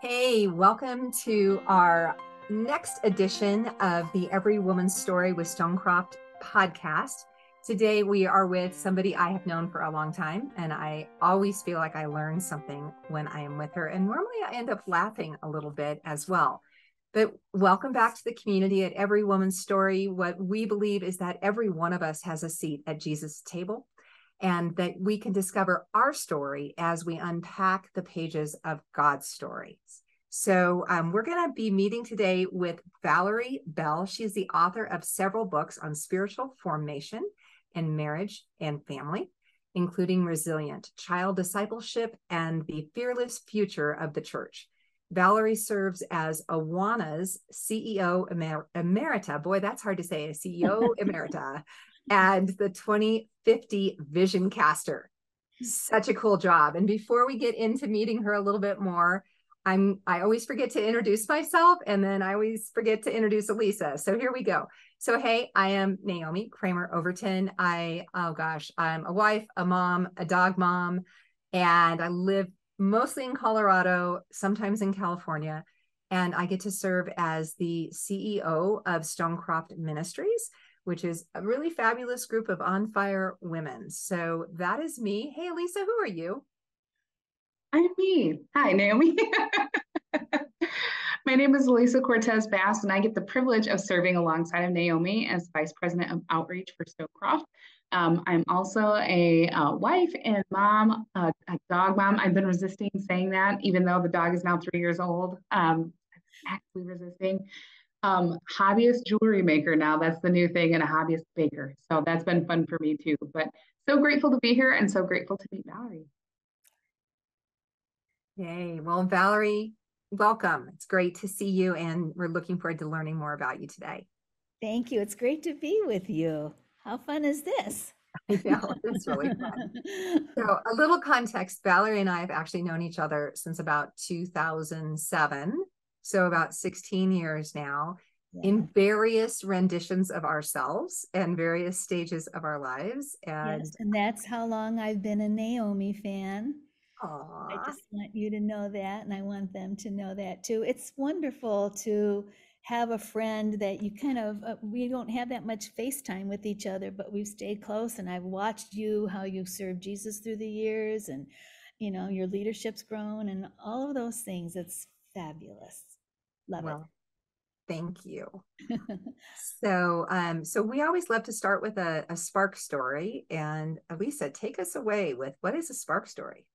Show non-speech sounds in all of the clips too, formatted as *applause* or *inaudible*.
Hey, welcome to our next edition of the Every Woman's Story with Stonecroft podcast. Today we are with somebody I have known for a long time, and I always feel like I learn something when I am with her. And normally I end up laughing a little bit as well. But welcome back to the community at Every Woman's Story. What we believe is that every one of us has a seat at Jesus' table and that we can discover our story as we unpack the pages of God's stories. So, um, we're going to be meeting today with Valerie Bell. She's the author of several books on spiritual formation and marriage and family, including Resilient, Child Discipleship, and The Fearless Future of the Church. Valerie serves as Awana's CEO Emer- Emerita. Boy, that's hard to say, CEO *laughs* Emerita, and the 2050 Vision Caster. Such a cool job. And before we get into meeting her a little bit more, I'm I always forget to introduce myself and then I always forget to introduce Eliza. So here we go. So hey, I am Naomi Cramer Overton. I oh gosh, I'm a wife, a mom, a dog mom, and I live mostly in Colorado, sometimes in California, and I get to serve as the CEO of Stonecroft Ministries which is a really fabulous group of on fire women. So that is me. Hey, Lisa, who are you? I'm me. Hi, Naomi. *laughs* My name is Eliza Cortés Bast, and I get the privilege of serving alongside of Naomi as Vice President of Outreach for Stonecroft. Um, I'm also a uh, wife and mom, a dog mom. I've been resisting saying that, even though the dog is now three years old. Um, resisting um, hobbyist jewelry maker now. That's the new thing, and a hobbyist baker. So that's been fun for me too. But so grateful to be here and so grateful to meet Valerie. Yay. Well, Valerie, welcome. It's great to see you, and we're looking forward to learning more about you today. Thank you. It's great to be with you. How fun is this? *laughs* I know, it's really fun. so, a little context Valerie and I have actually known each other since about 2007 so about 16 years now yeah. in various renditions of ourselves and various stages of our lives and yes, and that's how long i've been a naomi fan Aww. i just want you to know that and i want them to know that too it's wonderful to have a friend that you kind of uh, we don't have that much face time with each other but we've stayed close and i've watched you how you've served jesus through the years and you know your leadership's grown and all of those things it's fabulous Love well, it. Thank you. *laughs* so, um, so we always love to start with a, a spark story. And Eliza, take us away with what is a spark story?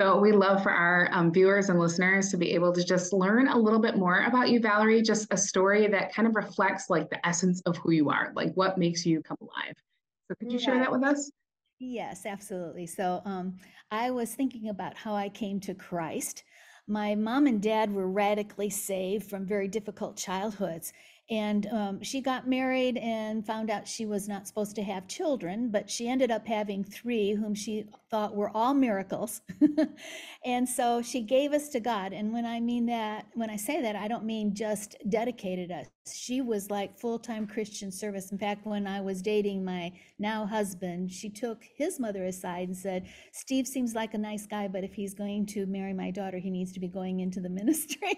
So we love for our um, viewers and listeners to be able to just learn a little bit more about you, Valerie. Just a story that kind of reflects like the essence of who you are, like what makes you come alive. So could you yeah. share that with us? Yes, absolutely. So um, I was thinking about how I came to Christ my mom and dad were radically saved from very difficult childhoods. And um, she got married and found out she was not supposed to have children, but she ended up having three, whom she thought we were all miracles. *laughs* and so she gave us to God. And when I mean that, when I say that, I don't mean just dedicated us. She was like full time Christian service. In fact, when I was dating my now husband, she took his mother aside and said, Steve seems like a nice guy, but if he's going to marry my daughter, he needs to be going into the *laughs* ministry.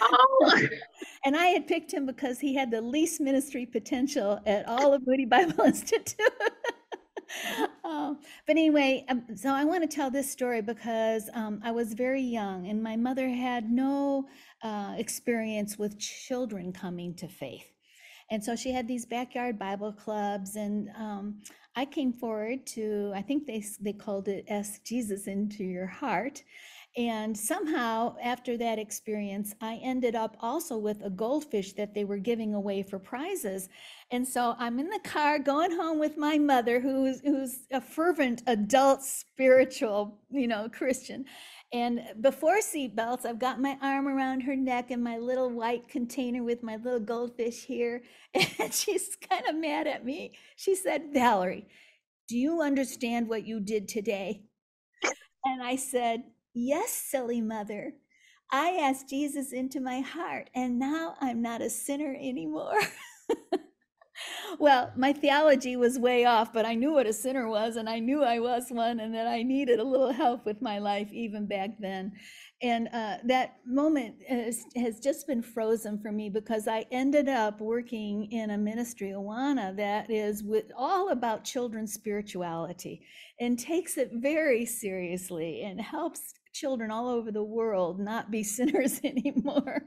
Oh. *laughs* and I had picked him because he had the least ministry potential at all of Moody Bible Institute. Oh, *laughs* but anyway, um, so I want to tell this story because um, I was very young and my mother had no uh, experience with children coming to faith. And so she had these backyard Bible clubs, and um, I came forward to, I think they, they called it Ask Jesus into Your Heart. And somehow, after that experience, I ended up also with a goldfish that they were giving away for prizes. And so I'm in the car going home with my mother, who's who's a fervent adult spiritual, you know, Christian. And before seatbelts, I've got my arm around her neck and my little white container with my little goldfish here. *laughs* And she's kind of mad at me. She said, Valerie, do you understand what you did today? And I said, Yes, silly mother. I asked Jesus into my heart, and now I'm not a sinner anymore. *laughs* well, my theology was way off, but I knew what a sinner was, and I knew I was one, and that I needed a little help with my life even back then. And uh, that moment has, has, just been frozen for me because I ended up working in a ministry, Awana, that is with all about children's spirituality and takes it very seriously and helps children all over the world not be *laughs* sinners anymore,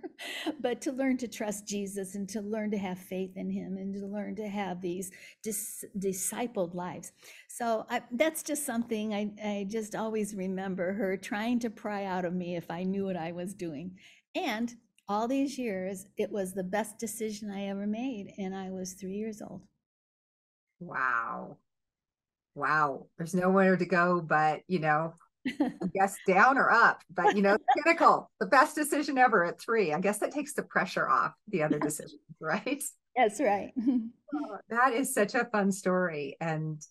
but to learn to trust Jesus and to learn to have faith in him and to learn to have these dis- discipled lives. So I, that's just something I, I just always remember her trying to pry out of me if I knew what I was doing. And all these years, it was the best decision I ever made. And I was three years old. Wow. Wow. There's nowhere to go but, you know, I guess down or up, but you know, pinnacle, the best decision ever at three. I guess that takes the pressure off the other decisions, right? That's right. *laughs* oh, that is such a fun story. And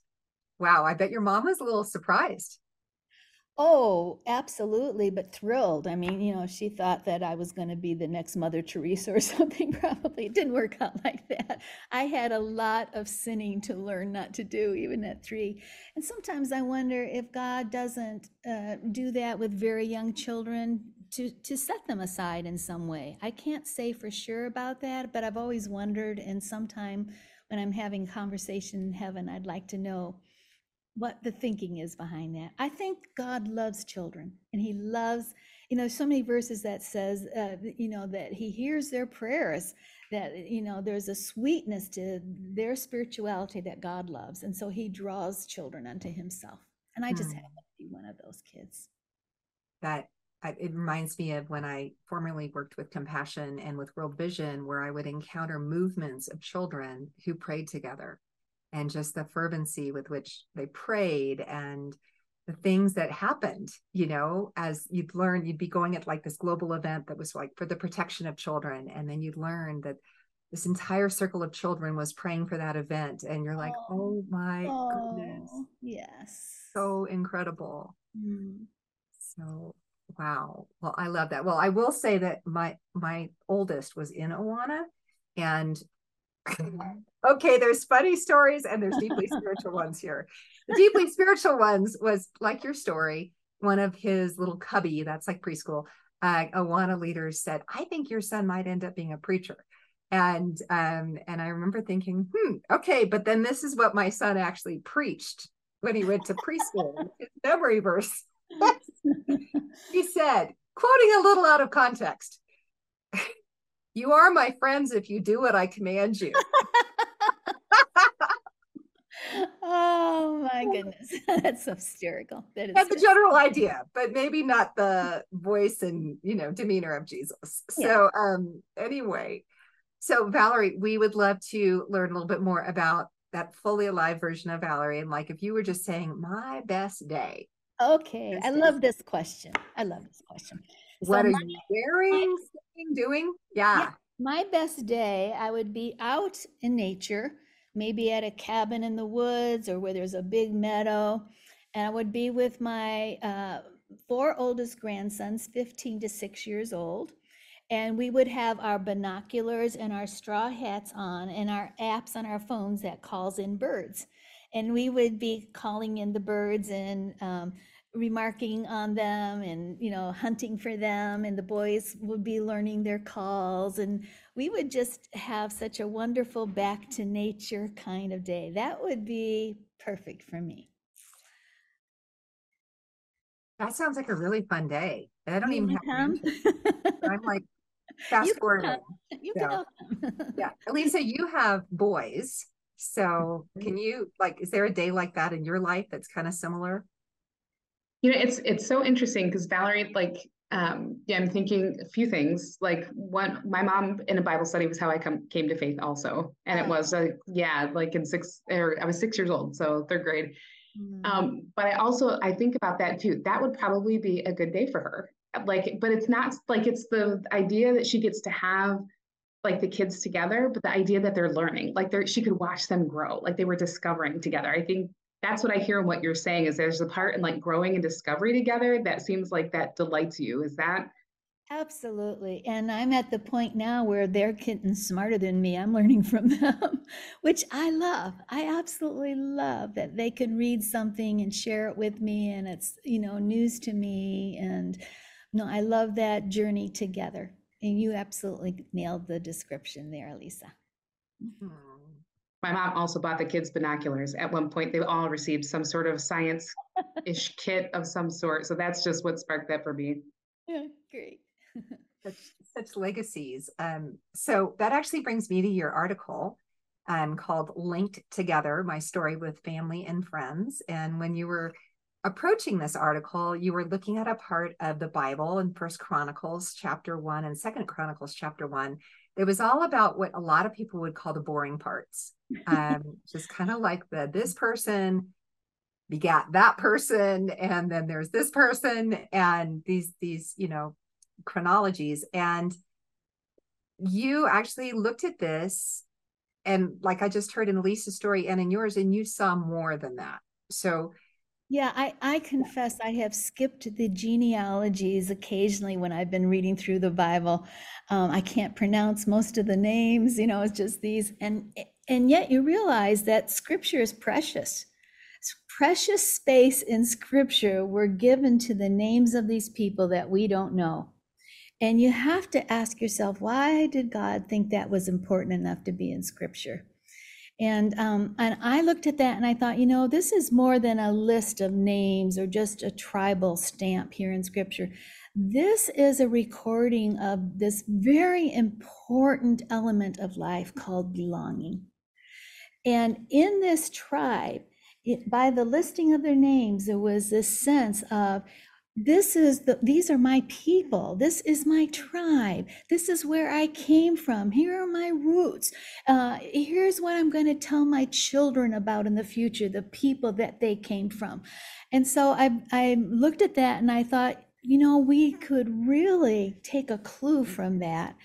wow, I bet your mom was a little surprised. Oh, absolutely, but thrilled. I mean, you know, she thought that I was going to be the next Mother *laughs* Teresa or something. *laughs* Probably it didn't work out *laughs* like that. I had a lot of sinning to learn not to do, even at three. And sometimes I wonder if God doesn't uh, do that with very young children to to set them aside in some way. I can't say for sure about that, but I've always wondered. And sometime when I'm having conversation in heaven, I'd like to know what the thinking is behind that. I think God loves children and he loves, you know, so many verses that says, uh, you know, that he hears their prayers, that, you know, there's a sweetness to their spirituality that God loves. And so he draws children unto himself. And I just mm. happen to be one of those kids. That it reminds me of when I formerly worked with Compassion and with World Vision, where I would encounter movements of children who prayed together and just the fervency with which they prayed and the things that happened you know as you'd learn you'd be going at like this global event that was like for the protection of children and then you'd learn that this entire circle of children was praying for that event and you're like oh, oh my oh, goodness yes. So incredible. Mm. so wow. Well i love that. Well i will say that my my oldest was in awana and okay, there's funny stories and there's deeply *laughs* spiritual ones here. The deeply spiritual ones was like your story. One of his little cubby, that's like preschool, uh, Awana leaders said, "I think your son might end up being a preacher." And um, and I remember thinking, hmm, okay, but then this is what my son actually preached when he went to preschool. his memory verse. *laughs* *laughs* he said, quoting a little out of context. You are my friends if you do what I command you. *laughs* oh my *laughs* goodness. *laughs* That's so hysterical. That is That's the general idea, but maybe not the voice and you know demeanor of Jesus. Yeah. So um anyway, so Valerie, we would love to learn a little bit more about that fully alive version of Valerie. And like if you were just saying my best day. Okay. I love this question. I love this question. What so are my, you wearing, doing? Yeah. yeah. My best day, I would be out in nature, maybe at a cabin in the woods or where there's a big meadow. And I would be with my uh, four oldest grandsons, 15 to six years old. And we would have our binoculars and our straw hats on and our apps on our phones that calls in birds. And we would be calling in the birds and um, remarking on them and you know hunting for them and the boys would be learning their calls and we would just have such a wonderful back to nature kind of day. That would be perfect for me. That sounds like a really fun day. I don't you even have come? i'm like *laughs* fast forward so, *laughs* yeah eliza you have boys so mm-hmm. can you like is there a day like that in your life that's kind of similar you know, it's it's so interesting because Valerie, like, um, yeah, I'm thinking a few things. Like, one, my mom in a Bible study was how I come came to faith, also, and it was like, yeah, like in six, or I was six years old, so third grade. Mm-hmm. Um, but I also I think about that too. That would probably be a good day for her. Like, but it's not like it's the idea that she gets to have like the kids together, but the idea that they're learning, like they're she could watch them grow, like they were discovering together. I think that's what I hear in what you're saying is there's a part in like growing and discovery together that seems like that delights you. Is that Absolutely. And I'm at the point now where they're getting smarter than me. I'm learning from *laughs* them, which I love. I absolutely love that they can read something and share it with me and it's, you know, news to me and no, I love that journey together. And you absolutely nailed the description there, Lisa. Mm-hmm. My mom also bought the kids binoculars. At one point, they all received some sort of science ish *laughs* kit of some sort. So that's just what sparked that for me. Yeah, great. *laughs* such, such legacies. Um, so that actually brings me to your article um, called Linked Together My Story with Family and Friends. And when you were approaching this article, you were looking at a part of the Bible in First Chronicles chapter one and Second Chronicles chapter one. It was all about what a lot of people would call the boring parts. Um, *laughs* just kind of like the this person begat that person, and then there's this person, and these these you know chronologies. And you actually looked at this, and like I just heard in Lisa's story and in yours, and you saw more than that. So yeah, I, I confess I have skipped the genealogies occasionally when I've been reading through the Bible. Um, I can't pronounce most of the names, you know, it's just these. And, and yet you realize that scripture is precious. Precious space in scripture were given to the names of these people that we don't know. And you have to ask yourself, why did God think that was important enough to be in scripture? And um, and I looked at that and I thought, you know, this is more than a list of names or just a tribal stamp here in Scripture. This is a recording of this very important element of life called belonging. And in this tribe, it, by the listing of their names, there was this sense of this is the these are my people. This is my tribe. This is where i came from. Here are my roots. Uh, here's what i'm going to tell my children about in the future the people that they came from. And so i i looked at that and i thought you know we could really take a clue from that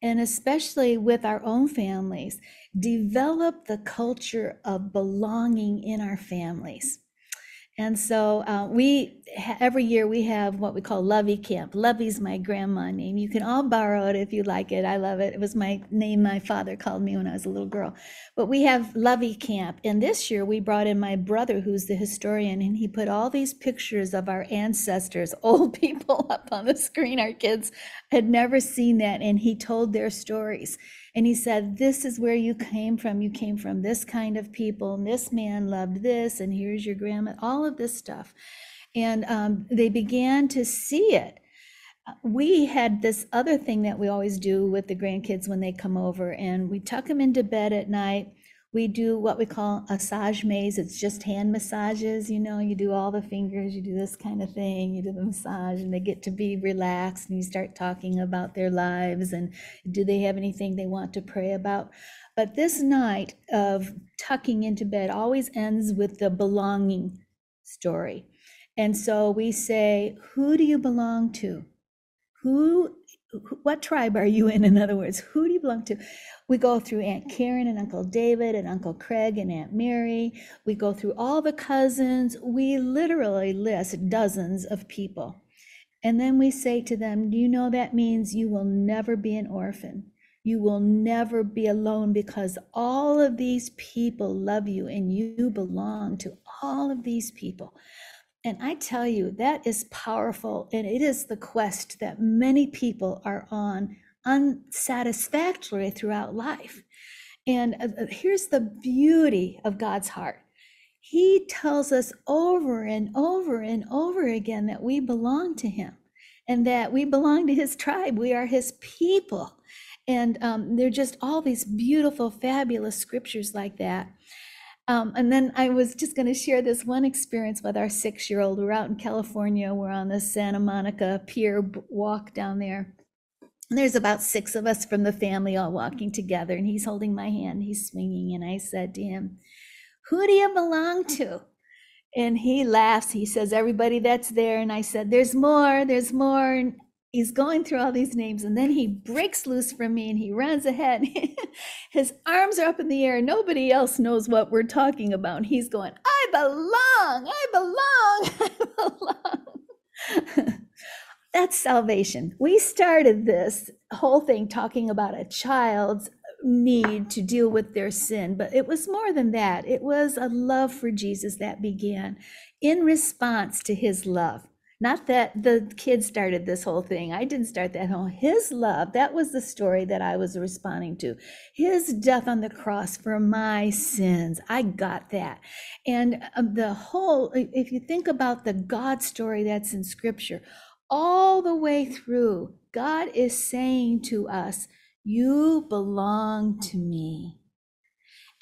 and especially with our own families. Develop the culture of belonging in our families and so uh, we every year we have what we call Lovey Camp. Lovey's my grandma name. You can all borrow it if you like it. I love it. It was my name my father called me when I was a little girl. But we have Lovey Camp, and this year we brought in my brother, who's the historian, and he put all these pictures of our ancestors, *laughs* old people, up on the screen. Our kids had never seen that, and he told their stories. And he said, This is where you came from. You came from this kind of people, and this man loved this, and here's your grandma, all of this stuff. And um, they began to see it. We had this other thing that we always do with the grandkids when they come over, and we tuck them into bed at night we do what we call massage maze. It's just hand massages. You know, you do all the fingers, you do this kind of thing, you do the massage, and they get to be relaxed. And you start talking about their lives and do they have anything they want to pray about. But this night of tucking into bed always ends with the belonging story. And so we say, Who do you belong to? Who what tribe are you in? In other words, who do you belong to? We go through Aunt Karen and Uncle David and Uncle Craig and Aunt Mary. We go through all the cousins. We literally list dozens of people. And then we say to them, Do you know that means you will never be an orphan? You will never be alone because all of these people love you and you belong to all of these people. And I tell you, that is powerful. And it is the quest that many people are on unsatisfactory throughout life. And uh, uh, here's the beauty of God's heart He tells us over and over and over again that we belong to Him and that we belong to His tribe. We are His people. And um, they're just all these beautiful, fabulous scriptures like that. Um, and then I was just going to share this one experience with our six year old. We're out in California. We're on the Santa Monica Pier walk down there. And there's about six of us from the family all walking together. And he's holding my hand, he's swinging. And I said to him, Who do you belong to? And he laughs. He says, Everybody that's there. And I said, There's more, there's more. And he's going through all these names and then he breaks loose from me and he runs ahead *laughs* his arms are up in the air nobody else knows what we're talking about he's going i belong i belong *laughs* i belong *laughs* That's salvation. We started this whole thing talking about a child's need to deal with their sin, but it was more than that. It was a love for Jesus that began in response to his love. Not that the kid started this whole thing. I didn't start that whole. His love, that was the story that I was responding to. His death on the cross for my sins. I got that. And um, the whole, if you think about the God story that's in scripture, all the way through, God is saying to us, You belong to me.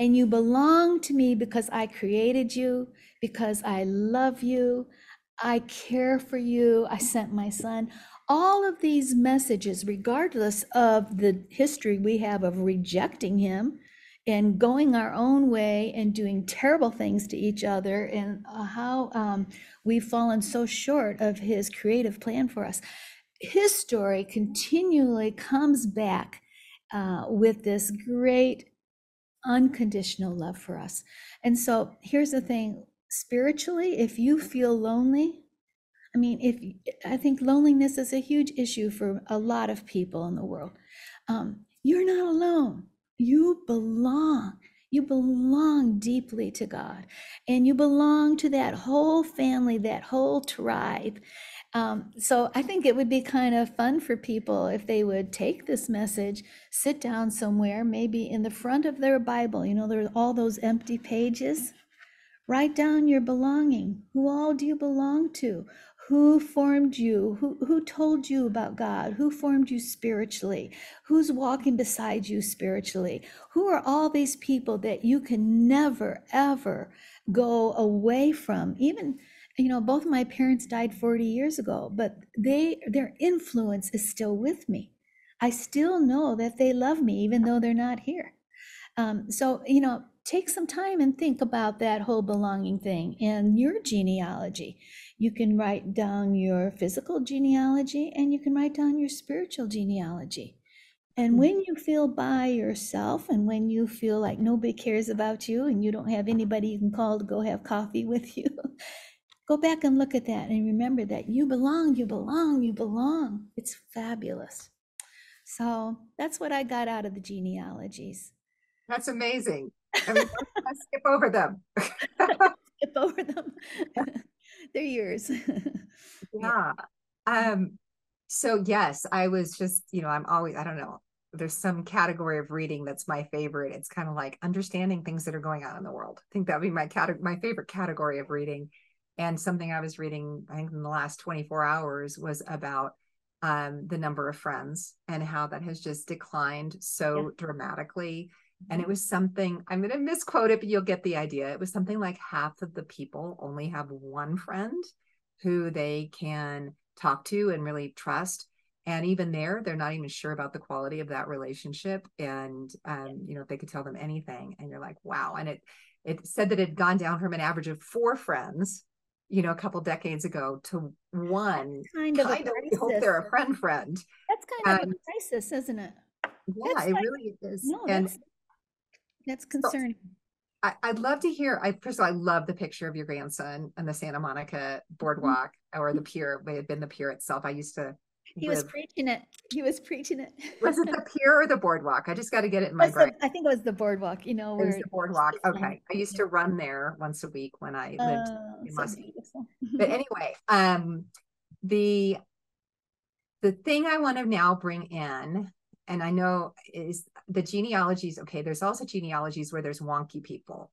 And you belong to me because I created you, because I love you, I care for you, I sent my son. All of these messages, regardless of the history we have of rejecting him and going our own way and doing terrible things to each other, and uh, how um, we've fallen so short of his creative plan for us. His story continually comes back uh, with this great unconditional love for us. And so here's the thing spiritually, if you feel lonely, I mean, if I think loneliness is a huge issue for a lot of people in the world, um, you're not alone. You belong. You belong deeply to God, and you belong to that whole family, that whole tribe. Um, so I think it would be kind of fun for people if they would take this message, sit down somewhere, maybe in the front of their Bible. You know, there's all those empty pages Write down your belonging. Who all do you belong to? Who formed you? Who, who told you about God? Who formed you spiritually? Who's walking beside you spiritually? Who are all these people that you can never, ever go away from? Even, you know, both my parents died 40 years ago, but they their influence is still with me. I still know that they love me, even though they're not here. Um, so, you know, take some time and think about that whole belonging thing and your genealogy. You can write down your physical genealogy and you can write down your spiritual genealogy. And mm. when you feel by yourself and when you feel like nobody cares about you and you don't have anybody you can call to go have coffee *laughs* with you, go back and look at that and remember that you belong, you belong, you belong. It's fabulous. So that's what I got out of the genealogies. That's amazing. *laughs* I mean, let's skip over them. *laughs* skip over them. They're yours. *laughs* yeah. Um, so yes, I was just, you know, I'm always, I don't know, there's some category of reading that's my favorite. It's kind of like understanding things that are going on in the world. I think that would be my category, my favorite category of reading. And something I was reading, I think in the last 24 hours was about um, the number of friends and how that has just declined so yeah. dramatically and it was something i'm going to misquote it but you'll get the idea. It was something like half of the people only have one friend who they can talk to and really trust. And even there they're not even sure about the quality of that relationship. And um, you know if they could tell them anything. And you're like wow. And it it said that it had gone down from an average of four friends you know a couple decades ago to one kind of, kind of hope they're a friend friend. That's kind of a crisis isn't it? Yeah that's it like, really is. no, and that's concerning. So, I, would love to hear. I first of all, I love the picture of your grandson and the Santa Monica mm-hmm. boardwalk mm-hmm. or the pier. May have been the pier itself. I used to. He live. was preaching it. He was preaching it. was it the *laughs* pier or the boardwalk? I just got to get it in my brain. The, I think it was the boardwalk. You know, it was the boardwalk. Okay, I used to run there once a week when I lived uh, in so Muskie. but *laughs* anyway, um, the the thing I want to now bring in and I know is the genealogies. Okay, there's also genealogies where there's wonky people,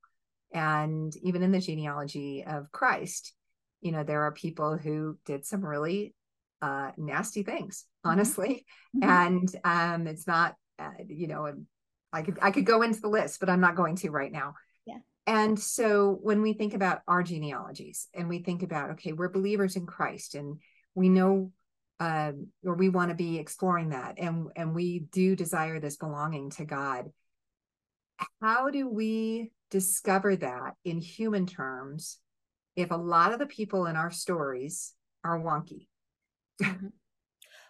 and even in the genealogy of Christ, you know, there are people who did some really uh, nasty things, mm-hmm. honestly, mm-hmm. and um, it's not, uh, you know, I could I could go into the list, but I'm not going to right now. Yeah. And so when we think about our genealogies and we think about, okay, we're believers in Christ and we know um, or we want to be exploring that and and we do desire this belonging to god. How do we discover that in human terms if a lot of the people in our stories are wonky? Mm-hmm.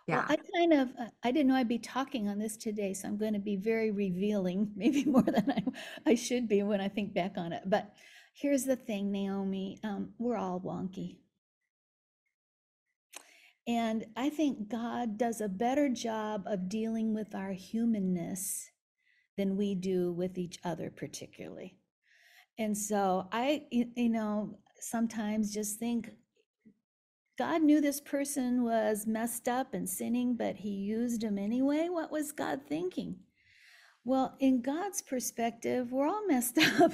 yeah. Well, i kind of uh, i didn't know i'd be talking on this today so i'm going to be very revealing *laughs* maybe more than i, I should be when i think back on it but here's the thing naomi um, we're all wonky And I think God does a better job of dealing with our humanness than we do with each other, particularly. And so I, you know, sometimes just think God knew this person was messed up and sinning, but he used him anyway. What was God thinking? Well, in God's perspective, we're all *laughs* messed up.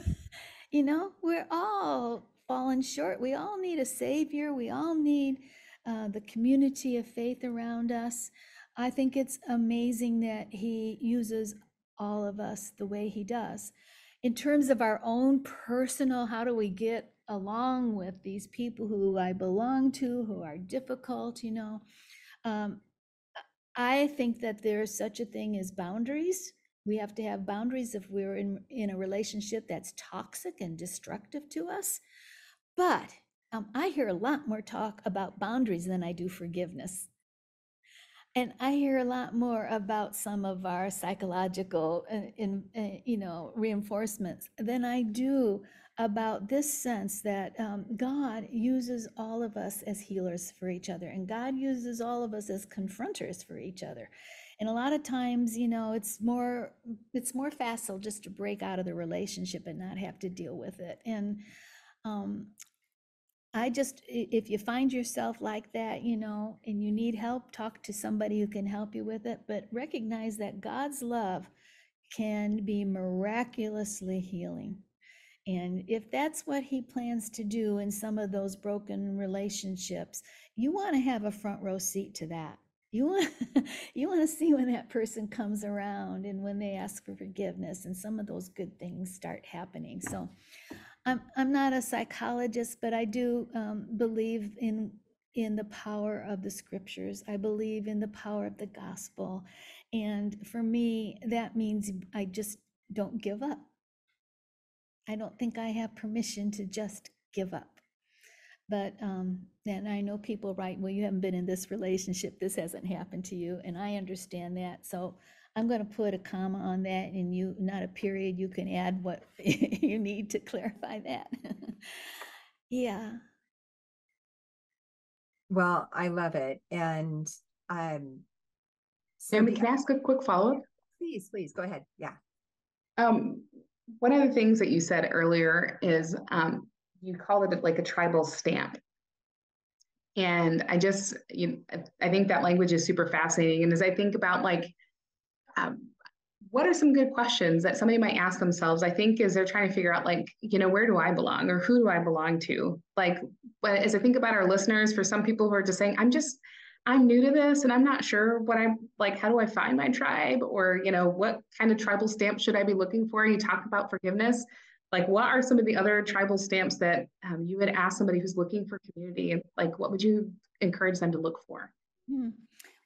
you know, we're all fallen short. We all need a savior. We all need uh, the community of faith around us. I think it's amazing that he uses all of us the way he does. In terms of our own personal, how do we get along with these people who I belong to, who are difficult, you know? Um, I think that there's such a thing as boundaries. We have to have boundaries if we're in, in a relationship that's toxic and destructive to us. But um, I hear a lot more talk about boundaries than I do forgiveness. And I hear a lot more about some of our psychological, uh, in, uh, you know, reinforcements than I do about this sense that um, God uses all of us as healers for each other, and God uses all of us as confronters for each other. And a lot of times, you know, it's more it's more facile just to break out of the relationship and not have to deal with it. And um, I just, if you find yourself like that, you know, and you need help, talk to somebody who can help you with it. But recognize that God's love can be miraculously healing. And if that's what he plans to do in some of those broken relationships, you want to have a front row seat to that. You want *laughs* you want to see when that person comes around and when they ask for forgiveness and some of those good things start happening. So I'm I'm not a psychologist, but I do um, believe in in the power of the scriptures. I believe in the power of the gospel, and for me, that means I just don't give up. I don't think I have permission to just give up. But um, and I know people write, well, you haven't been in this relationship. This hasn't happened to you, and I understand that. So I'm going to put a comma on that and you, not a period, you can add what *laughs* you need to clarify that. *laughs* yeah. Well, I love it. And um, Sammy, can I ask a quick follow up? Please, please go ahead. Yeah. Um, one of the things that you said earlier is um, you call it like a tribal stamp. And I just, you, I think that language is super fascinating. And as I think about like um, what are some good questions that somebody might ask themselves i think is they're trying to figure out like you know where do i belong or who do i belong to? Like as i think about our listeners for some people who are just saying i'm just i'm new to this and i'm not sure what i'm like how do i find my tribe or you know what kind of tribal stamp should i be looking for? You talk about forgiveness. Like what are some of the other tribal stamps that um, you would ask somebody who's looking for community like what would you encourage them to look for? Hmm.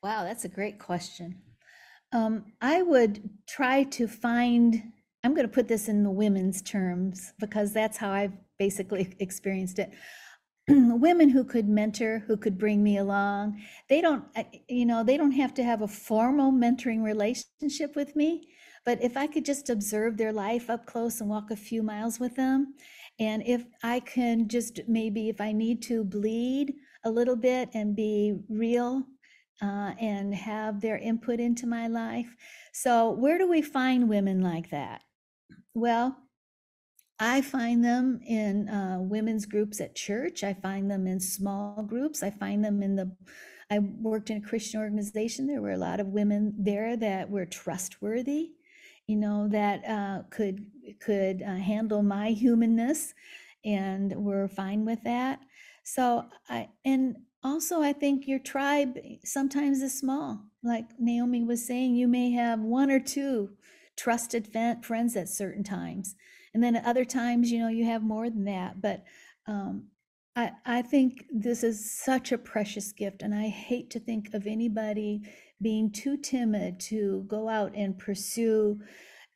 wow that's a great question um, I would try to find, I'm going to put this in the women's terms because that's how I've basically *laughs* experienced it. *clears throat* women who could mentor, who could bring me along. They don't, you know, they don't have to have a formal mentoring relationship with me, but if I could just observe their life up close and walk a few miles with them, and if I can just maybe, if I need to bleed a little bit and be real uh, and have their input into my life. So, where do we find women like that? Well, I find them in uh, women's groups at church. I find them in small groups. I find them in the, I worked in a Christian organization. There were a lot of women there that were trustworthy, you know, that uh, could could uh, handle my humanness, and were fine with that. So I and also i think your tribe sometimes is small. Like naomi was saying you may have one or two trusted friends at certain times. And then at other times you know you have more than that. But um, I, I think this is such a precious gift and i hate to think of anybody being too timid to go out and pursue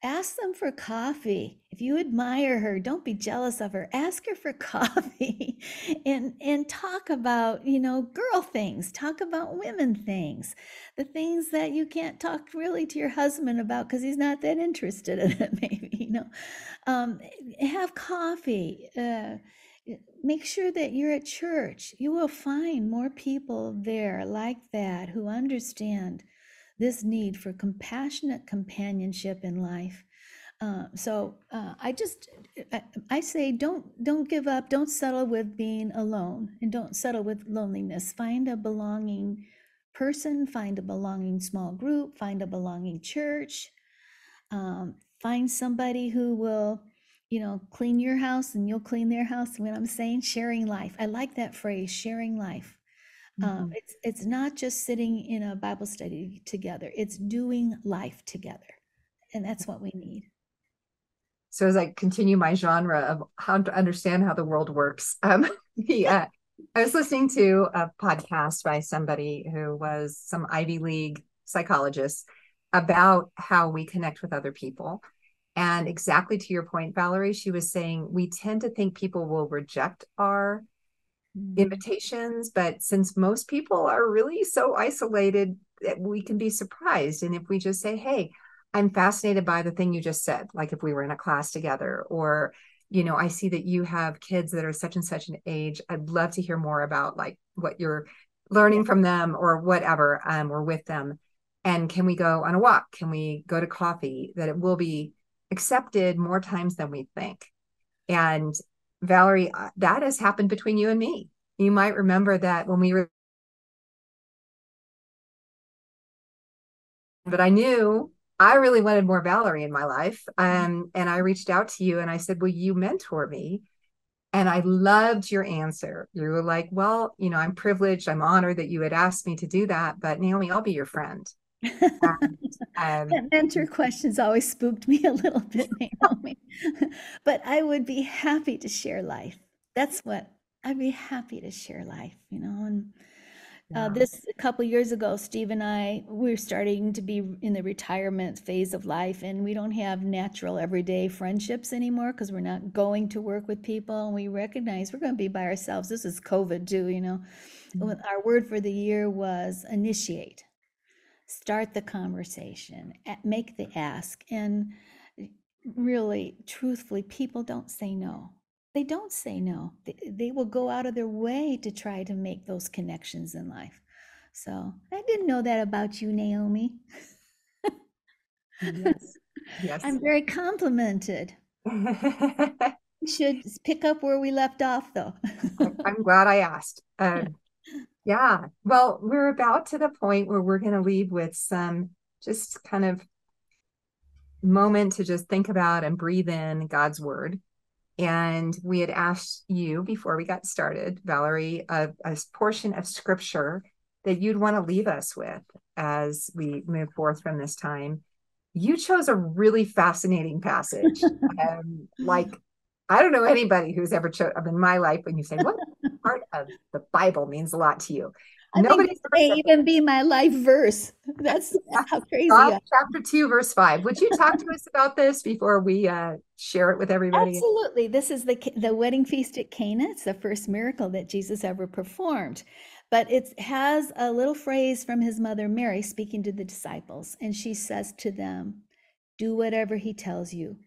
ask them for coffee. If you admire her don't be jealous of her. Ask her for *laughs* coffee and and talk about you know girl things. Talk about women things. The things that you can't talk really to your husband about because he's not that interested in it *laughs* maybe you know. Um, have coffee. Uh, make sure that you're at church. You will find more people there like that who understand this need for compassionate companionship in life. Uh, so uh, I just I, I, say don't don't give up. Don't settle with being alone, and don't settle with loneliness. Find a belonging person. Find a belonging small group. Find a belonging church. Um, find somebody who will you know, clean your house and you'll clean their house. When I'm saying sharing life, I like that phrase, sharing life. Um, mm-hmm. Um, it's it's not just sitting in a Bible study together; it's doing life together, and that's what we need. So as I continue my genre of how to understand how the world works, um, *laughs* yeah, I was listening to a podcast by somebody who was some Ivy League psychologist about how we connect with other people and exactly to your point, Valerie, she was saying we tend to think people will reject our mm-hmm. invitations, but since most people are really so isolated, that we can be surprised. And if we just say, hey, I'm fascinated by the thing you just said, like if we were in a class together, or, you know, I see that you have kids that are such and such an age. I'd love to hear more about like what you're learning from them or whatever, um, or with them. And can we go on a walk? Can we go to coffee? That it will be accepted more times than we think. And Valerie, uh, that has happened between you and me. You might remember that when we were, but I knew I really wanted more Valerie in my life. Um, and I reached out to you and I said, Will you mentor me? And I loved your answer. You were like, Well, you know, I'm privileged. I'm honored that you had asked me to do that. But Naomi, I'll be your friend. And, um, that mentor questions always spooked me a little bit, *laughs* Naomi. but I would be happy to share life. That's what I'd be happy to share life, you know. And uh, this a couple years ago, Steve and I we're starting to be in the retirement phase of life, and we don't have natural everyday friendships anymore because we're not going to work with people, and we recognize we're going to be by ourselves. This is COVID too, you know. Mm-hmm. Our word for the year was initiate start the conversation, make the ask. And really, truthfully, people don't say no. They don't say no. They, they will go out of their way to try to make those connections in life. So I didn't know that about you, Naomi. yes. *laughs* Yes. I'm very complimented. *laughs* should pick up where we left off, though. I'm glad I asked. *laughs* Um, yeah. Well, we're about to the point where we're going to leave with some just kind of moment to just think about and breathe in God's word. And we had asked you before we got started, Valerie, a, a portion of scripture that you'd want to leave us with as we move forth from this time. You chose a really fascinating passage. *laughs* um, like I don't know anybody who's ever chosen in my life when you say, What part of the Bible means a lot to you? I Nobody may even be my life verse. *laughs* That's how crazy. chapter two, verse five. Would you talk to us about this before we uh, share it with everybody? Absolutely. This is the the wedding feast at Cana. It's the first miracle that Jesus ever performed, but it has a little phrase from his mother Mary speaking to the disciples, and she says to them, "Do whatever he tells you."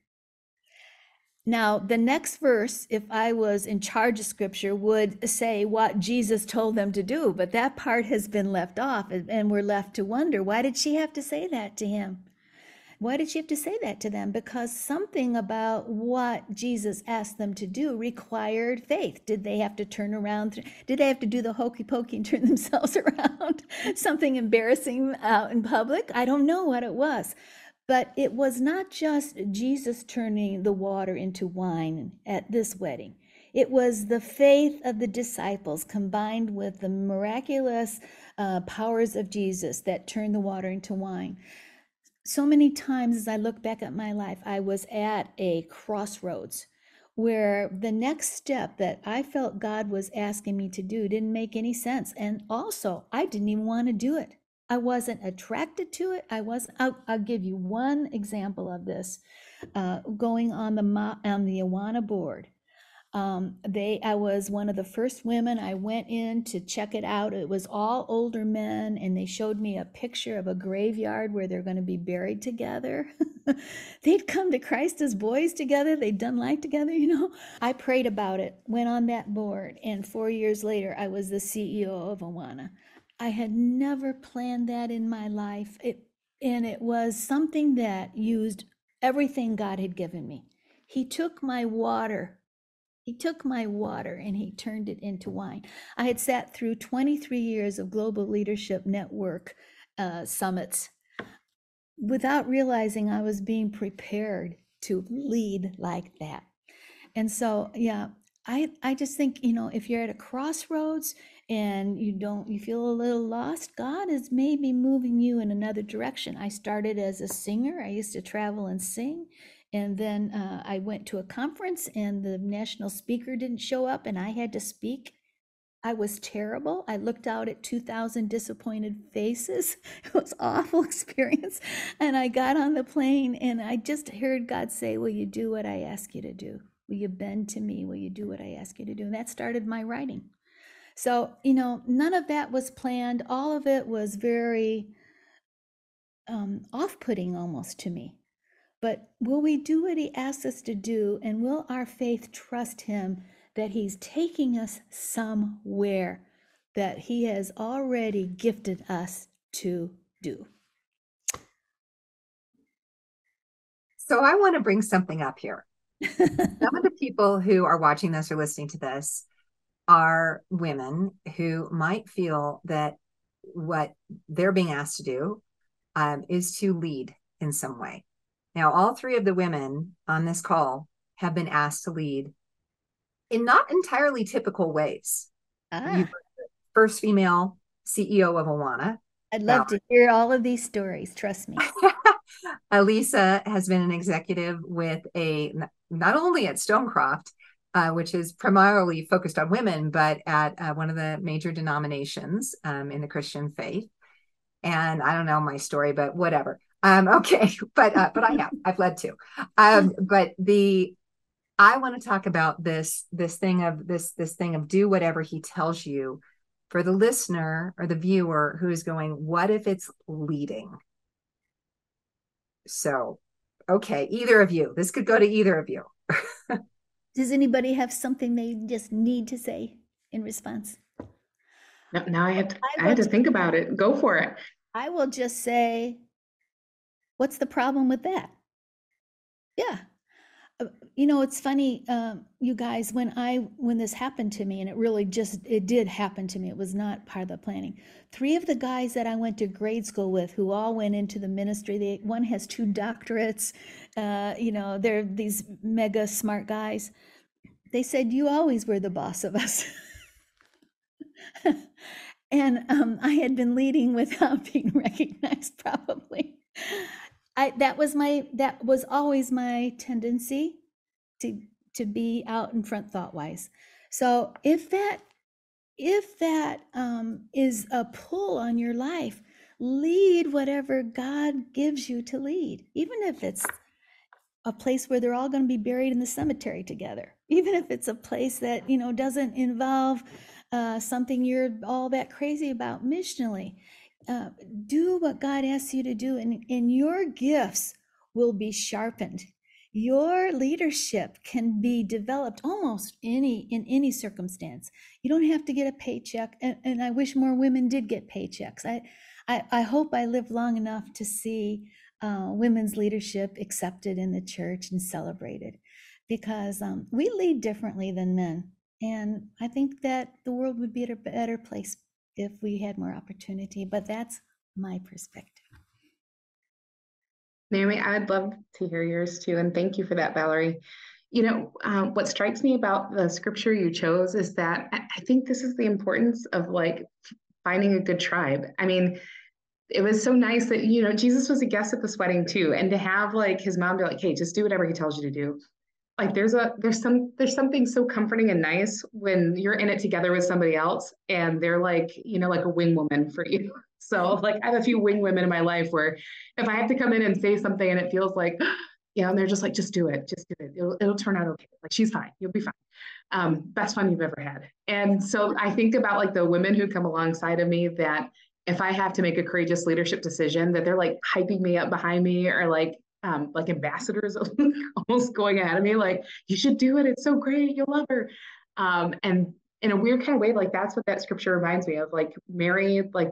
Now, the next verse, if I was in charge of scripture, would say what Jesus told them to do, but that part has been left off, and we're left to wonder why did she have to say that to him? Why did she have to say that to them? Because something about what Jesus asked them to do required faith. Did they have to turn around? Did they have to do the hokey pokey and turn *laughs* themselves around? something embarrassing out in public? I don't know what it was. But it was not just Jesus turning the water into wine at this wedding. It was the faith of the disciples combined with the miraculous uh, powers of Jesus that turned the water into wine. So many times as I look back at my life, I was at a crossroads where the next step that I felt God was asking me to do didn't make any sense. And also, I didn't even want to do it. I wasn't attracted to it. I was. I'll, I'll give you one example of this. Uh, going on the on the Awana board, Um, they, I was one of the first women. I went in to check it out. It was all older men, and they showed me a picture of a graveyard where they're going to be buried together. *laughs* They'd come to Christ as boys together. They'd done life together, you know. I prayed about it, went on that board, and four years later, I was the CEO of Awana. I had never planned that in my life. It, and it was something that used everything God had given me. He took my water he took my water and he turned it into wine. I had sat through 23 years of Global Leadership Network uh, summits without realizing I was being prepared to lead like that. And so, yeah, I, I just think, you know, if you're at a crossroads and you don't, you feel a little lost, God is maybe moving you in another direction. I started as a singer, I used to travel and sing. And then uh, I went to a conference and the national speaker didn't show up and I had to speak. I was terrible. I looked out at 2,000 disappointed faces. *laughs* It was awful *laughs* experience. And I got on the plane and I just heard God say, Will you do what I ask you to do? Will you bend to me? Will you do what I ask you to do? And that started my writing. So, you know, none of that was planned. All of it was very um, off putting almost to me. But will we do what he asks us to do? And will our faith trust him that he's taking us somewhere that he has already gifted us to do? So I want to bring something up here. *laughs* Some of the people who are watching this or listening to this are women who might feel that what they're being asked to do um, is to lead in some way. Now, all three of the women on this call have been asked to lead in not entirely typical ways. Ah. First female CEO of Awana. I'd love to hear all of these stories. Trust me. *laughs* Eliza has been an executive with a not only at Stonecroft, uh, which is primarily focused on women, but at uh, one of the major denominations um, in the Christian faith. And I don't know my story, but whatever. Um, *laughs* okay, but uh, but I have I've led to. Um, but the I want to talk about this this thing of this this thing of do whatever he tells you for the listener or the viewer who is going, what if it's leading? So, okay, either of you. This could go to either of you. *laughs* Does anybody have something they just need to say in response? Now, now I have to I, I had to think about it. Go for it. I will just say What's the problem with that? Yeah. You know, it's funny, um, you guys, when I when this happened to me, and it really just it did happen to me. It was not part of the planning. Three of the guys that I went to grade school with, who all went into the ministry, they one has two doctorates. Uh, you know, they're these mega smart guys. They said, "You always were the boss of us." *laughs* and um, I had been leading without *laughs* being recognized, probably. I that was my that was always my tendency to to be out in front thought wise. So if that if that um, is a pull on your life, lead whatever God gives you to lead, even if it's a place where they're all going to be buried in the cemetery together, *laughs* even if it's a place that you know doesn't involve uh, something you're all that crazy about missionally uh, do what God asks you to do, and, and your gifts will be sharpened. Your leadership can be developed almost any in any circumstance. You don't have to get a paycheck, and, and I wish more women did get paychecks. I, I, I hope I live long enough to see uh, women's leadership accepted in the church and celebrated, because um, we lead differently than men, and I think that the world would be a better place if we had more opportunity. But that's my perspective. Naomi, I would love to hear yours too. And thank you for that, Valerie. You know, um, what strikes me about the scripture you chose is that I think this is the importance of like finding a good tribe. I mean, it was so nice that, you know, Jesus was a guest at this wedding too. And to have like his mom be like, hey, just do whatever he tells you to do like there's a there's some there's something so comforting and nice when you're in it together with somebody else and they're like you know like a wing woman for you so *laughs* like i have a few wing women in my life where if i have to come in and say something and it feels like *gasps* yeah and they're just like just do it just do it it'll, it'll turn out okay like she's fine you'll be fine um, best fun you've ever had. And so I think about like the women who come alongside of me that if I have to make a courageous leadership decision, that they're like hyping me up behind me or like um, like ambassadors *laughs* almost going ahead of me, like, you should do it. It's so great. You'll love her. Um, and in a weird kind of way, like that's what that scripture reminds me of. Like Mary, like,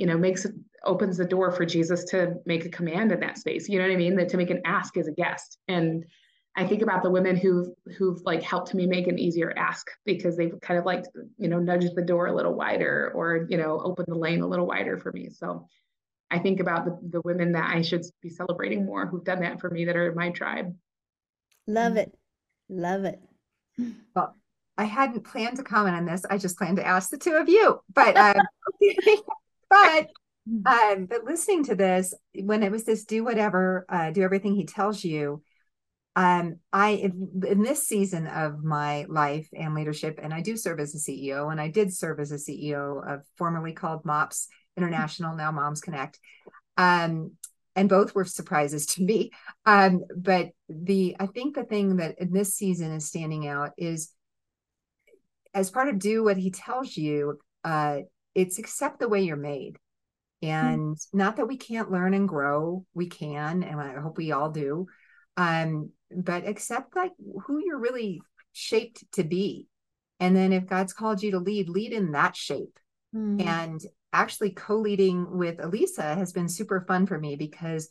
you know, makes it opens the door for Jesus to make a command in that space. You know what I mean? That to make an ask as a guest. And I think about the women who've who've like helped me make an easier ask because they've kind of like you know nudged the door a little wider or you know opened the lane a little wider for me. So I think about the, the women that I should be celebrating more who've done that for me that are in my tribe. Love it. Love it. *laughs* Well, I hadn't planned to comment on this. I just planned to ask the two of you. But um, *laughs* but *laughs* um, but listening to this, when it was this do whatever, uh, do everything he tells you, um, I in, this season of my life and leadership, and I do serve as a CEO, and I did serve as a CEO of formerly called MOPS International, now Moms Connect. Um, and both were surprises to me. Um, but the I think the thing that in this season is standing out is as part of do what he tells you, uh, it's accept the way you're made. And mm-hmm. not that we can't learn and grow, we can, and I hope we all do. Um, but accept like who you're really shaped to be. And then if God's called you to lead, lead in that shape. Mm-hmm. And actually co-leading with Eliza has been super fun for me because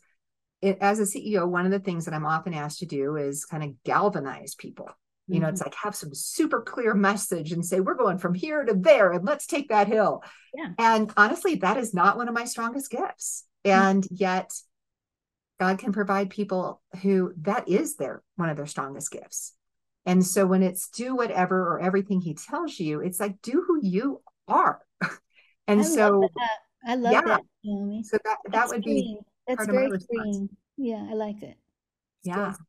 it, as a CEO, one of the things that I'm often asked to do is kind of galvanize people. You mm-hmm. know, it's like have some super clear message and say, we're going from here to there and let's take that hill. Yeah. And honestly, that is not one of my strongest gifts. Mm-hmm. And yet God can provide people who that is their one of their strongest gifts. And so when it's do whatever or everything he tells you, it's like do who you are. *laughs* And I so I love yeah. that, Naomi. So that that That's would be That's very freeing. Yeah, I like it. It's yeah. Good.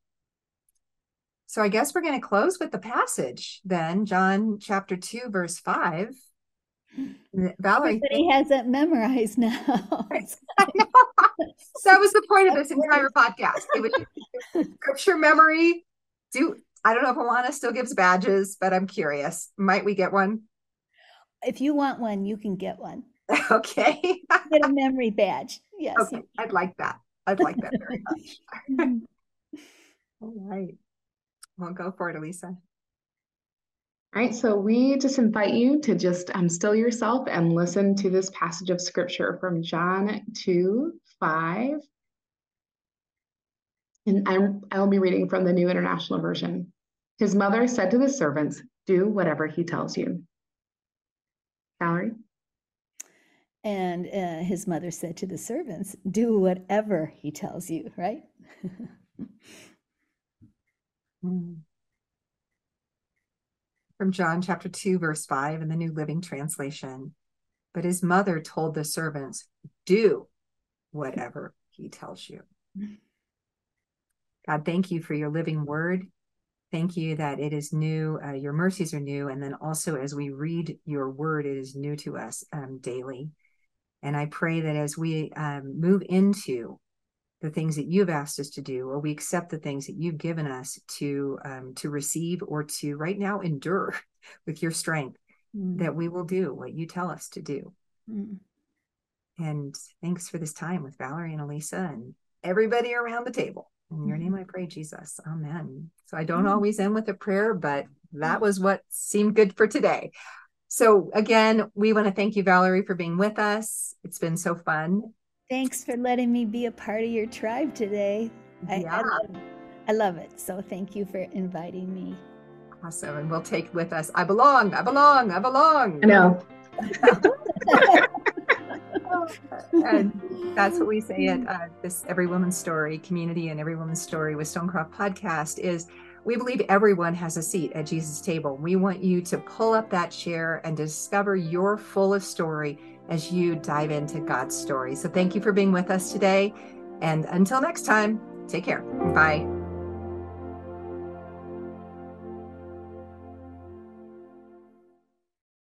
So I guess we're going to close with the passage then, John chapter 2 verse 5. Valerie Everybody has that memorized now. *laughs* So that was the point of this entire *laughs* podcast. It was scripture memory. Do I don't know if Awana still gives badges, but I'm curious. Might we get one? If you want one, you can get one. *laughs* Okay. get a memory badge. Yes. Okay. I'd like that. I'd like that very much. Mm-hmm. All right. Well, go for it, Eliza. All right, so we just invite you to just um, still yourself and listen to this passage of scripture from John 2 5. And I'm, I will be reading from the New International Version. His mother said to the servants, Do whatever he tells you. Valerie? And uh, his mother said to the servants, Do whatever he tells you, right? *laughs* Hmm. From John chapter 2, verse 5 in the New Living Translation. But his mother told the servants, Do whatever he tells you. God, thank you for your living word. Thank you that it is new. Uh, your mercies are new. And then also, as we read your word, it is new to us um, daily. And I pray that as we um, move into the things that you've asked us to do, or we accept the things that you've given us to um, to receive or to right now endure *laughs* with your strength, mm. that we will do what you tell us to do. Mm. And thanks for this time with Valerie and Eliza and everybody around the table. In your name I pray, Jesus. Amen. So I don't always end with a prayer, but that was what seemed good for today. So again, we want to thank you, Valerie, for being with us. It's been so fun. Thanks for letting me be a part of your tribe today. I, yeah. I, love, I love it. So thank you for inviting me. Awesome. And we'll take with us, I belong, I belong, I belong. I know. *laughs* and that's what we say at uh, this Every Woman's Story community and Every Woman's Story with Stonecroft podcast is we believe everyone has a seat at Jesus' table. We want you to pull up that chair and discover your fullest story as you dive into God's story. So thank you for being with us today. And until next time, take care. Bye.